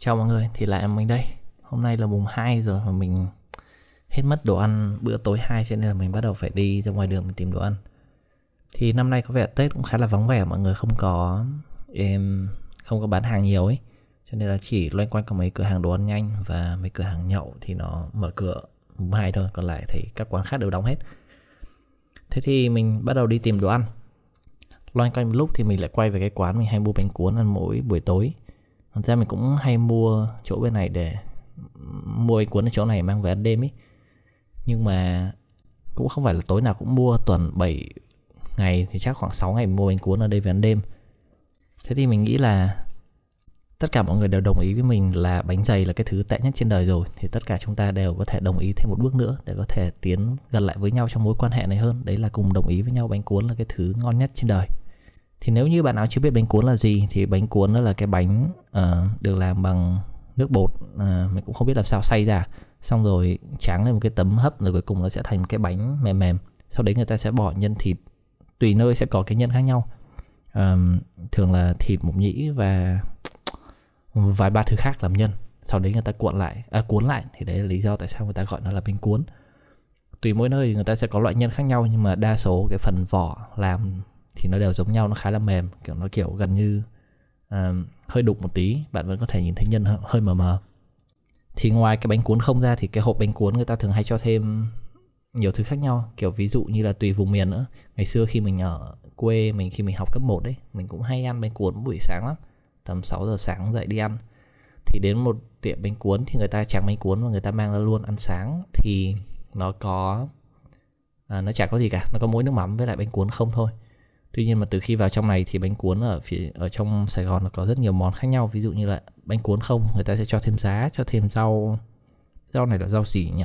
Chào mọi người, thì lại mình đây. Hôm nay là mùng 2 rồi mà mình hết mất đồ ăn bữa tối 2 cho nên là mình bắt đầu phải đi ra ngoài đường mình tìm đồ ăn. Thì năm nay có vẻ Tết cũng khá là vắng vẻ mọi người không có em không có bán hàng nhiều ấy. Cho nên là chỉ loanh quanh có mấy cửa hàng đồ ăn nhanh và mấy cửa hàng nhậu thì nó mở cửa mùng 2 thôi Còn lại thì các quán khác đều đóng hết. Thế thì mình bắt đầu đi tìm đồ ăn. Loanh quanh một lúc thì mình lại quay về cái quán mình hay mua bánh cuốn ăn mỗi buổi tối. Thật ra mình cũng hay mua chỗ bên này để mua bánh cuốn ở chỗ này mang về ăn đêm ấy Nhưng mà cũng không phải là tối nào cũng mua, tuần 7 ngày thì chắc khoảng 6 ngày mua bánh cuốn ở đây về ăn đêm. Thế thì mình nghĩ là tất cả mọi người đều đồng ý với mình là bánh dày là cái thứ tệ nhất trên đời rồi. Thì tất cả chúng ta đều có thể đồng ý thêm một bước nữa để có thể tiến gần lại với nhau trong mối quan hệ này hơn. Đấy là cùng đồng ý với nhau bánh cuốn là cái thứ ngon nhất trên đời thì nếu như bạn nào chưa biết bánh cuốn là gì thì bánh cuốn đó là cái bánh uh, được làm bằng nước bột. Uh, mình cũng không biết làm sao xay ra. Xong rồi tráng lên một cái tấm hấp rồi cuối cùng nó sẽ thành một cái bánh mềm mềm. Sau đấy người ta sẽ bỏ nhân thịt tùy nơi sẽ có cái nhân khác nhau. Um, thường là thịt mộc nhĩ và vài ba thứ khác làm nhân. Sau đấy người ta cuộn lại à, cuốn lại. Thì đấy là lý do tại sao người ta gọi nó là bánh cuốn. Tùy mỗi nơi người ta sẽ có loại nhân khác nhau nhưng mà đa số cái phần vỏ làm thì nó đều giống nhau nó khá là mềm kiểu nó kiểu gần như uh, hơi đục một tí bạn vẫn có thể nhìn thấy nhân hơi mờ mờ. Thì ngoài cái bánh cuốn không ra thì cái hộp bánh cuốn người ta thường hay cho thêm nhiều thứ khác nhau kiểu ví dụ như là tùy vùng miền nữa. Ngày xưa khi mình ở quê mình khi mình học cấp 1 đấy mình cũng hay ăn bánh cuốn buổi sáng lắm tầm 6 giờ sáng dậy đi ăn. Thì đến một tiệm bánh cuốn thì người ta chẳng bánh cuốn và người ta mang ra luôn ăn sáng. Thì nó có à, nó chả có gì cả nó có mỗi nước mắm với lại bánh cuốn không thôi tuy nhiên mà từ khi vào trong này thì bánh cuốn ở phía ở trong Sài Gòn nó có rất nhiều món khác nhau. Ví dụ như là bánh cuốn không người ta sẽ cho thêm giá cho thêm rau. Rau này là rau gì nhỉ?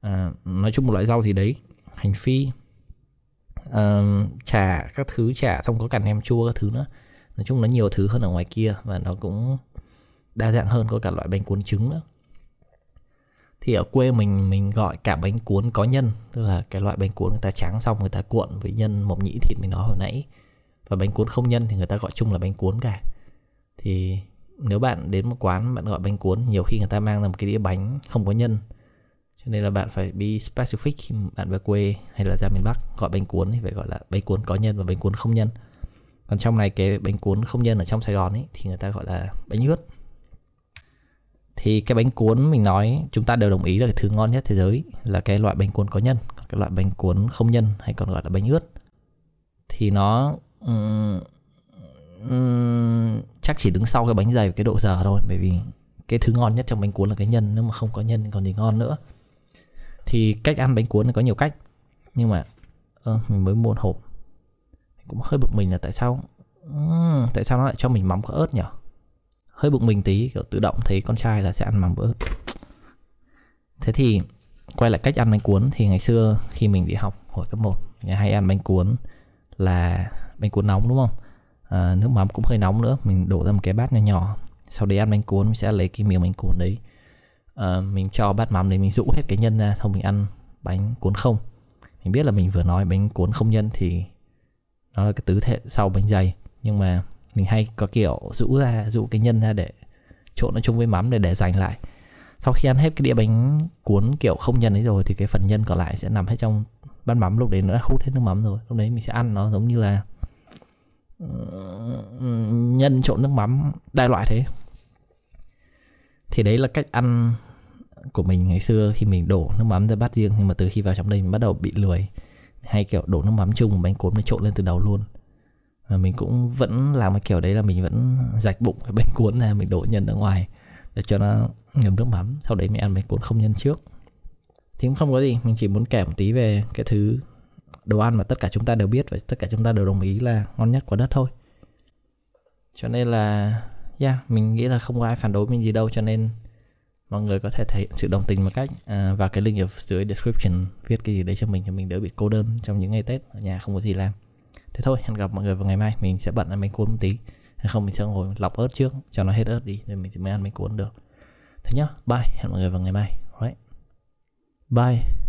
À, nói chung một loại rau gì đấy? Hành phi. Uh, chả các thứ chả xong có cả nem chua các thứ nữa. Nói chung nó nhiều thứ hơn ở ngoài kia và nó cũng đa dạng hơn có cả loại bánh cuốn trứng nữa thì ở quê mình mình gọi cả bánh cuốn có nhân. Tức là cái loại bánh cuốn người ta tráng xong người ta cuộn với nhân mộc nhĩ thịt mình nói hồi nãy. Và bánh cuốn không nhân thì người ta gọi chung là bánh cuốn cả. Thì nếu bạn đến một quán bạn gọi bánh cuốn, nhiều khi người ta mang ra một cái đĩa bánh không có nhân. Cho nên là bạn phải be specific khi bạn về quê hay là ra miền Bắc, gọi bánh cuốn thì phải gọi là bánh cuốn có nhân và bánh cuốn không nhân. Còn trong này cái bánh cuốn không nhân ở trong Sài Gòn ấy, thì người ta gọi là bánh ướt thì cái bánh cuốn mình nói chúng ta đều đồng ý là cái thứ ngon nhất thế giới là cái loại bánh cuốn có nhân cái loại bánh cuốn không nhân hay còn gọi là bánh ướt. Thì nó um, um, chắc chỉ đứng sau cái bánh dày cái độ dở thôi bởi vì cái thứ ngon nhất trong bánh cuốn là cái nhân nếu mà không có nhân còn gì ngon nữa. Thì cách ăn bánh cuốn có nhiều cách nhưng mà uh, mình mới mua hộp. Cũng hơi bực mình là tại sao um, tại sao nó lại cho mình mắm có ớt nhỉ hơi bụng mình tí kiểu tự động thấy con trai là sẽ ăn mắm ớt thế thì quay lại cách ăn bánh cuốn thì ngày xưa khi mình đi học hồi cấp 1 ngày hay ăn bánh cuốn là bánh cuốn nóng đúng không? À, nước mắm cũng hơi nóng nữa mình đổ ra một cái bát nhỏ nhỏ sau đấy ăn bánh cuốn mình sẽ lấy cái miếng bánh cuốn đấy à, mình cho bát mắm đấy mình rũ hết cái nhân ra xong mình ăn bánh cuốn không. Mình biết là mình vừa nói bánh cuốn không nhân thì nó là cái tứ thể sau bánh dày nhưng mà mình hay có kiểu rũ ra, rũ cái nhân ra để trộn nó chung với mắm để để dành lại. Sau khi ăn hết cái đĩa bánh cuốn kiểu không nhân ấy rồi thì cái phần nhân còn lại sẽ nằm hết trong bát mắm. Lúc đấy nó đã hút hết nước mắm rồi. Lúc đấy mình sẽ ăn nó giống như là ừ, nhân trộn nước mắm đại loại thế. Thì đấy là cách ăn của mình ngày xưa khi mình đổ nước mắm ra bát riêng. Nhưng mà từ khi vào trong đây mình bắt đầu bị lười. Hay kiểu đổ nước mắm chung, bánh cuốn mới trộn lên từ đầu luôn và mình cũng vẫn làm cái kiểu đấy là mình vẫn rạch bụng cái bánh cuốn ra mình đổ nhân ở ngoài để cho nó ngấm nước mắm. Sau đấy mình ăn bánh cuốn không nhân trước. Thì cũng không có gì mình chỉ muốn kể một tí về cái thứ đồ ăn mà tất cả chúng ta đều biết và tất cả chúng ta đều đồng ý là ngon nhất của đất thôi. Cho nên là yeah mình nghĩ là không có ai phản đối mình gì đâu cho nên mọi người có thể thể hiện sự đồng tình một cách à, vào cái link ở dưới description viết cái gì đấy cho mình cho mình đỡ bị cô đơn trong những ngày tết ở nhà không có gì làm thế thôi, hẹn gặp mọi người vào ngày mai. Mình sẽ bận ăn bánh cuốn một tí. Hay không, mình sẽ ngồi lọc ớt trước, cho nó hết ớt đi, rồi mình mới ăn bánh cuốn được. Thế nhá, bye, hẹn mọi người vào ngày mai. Right bye.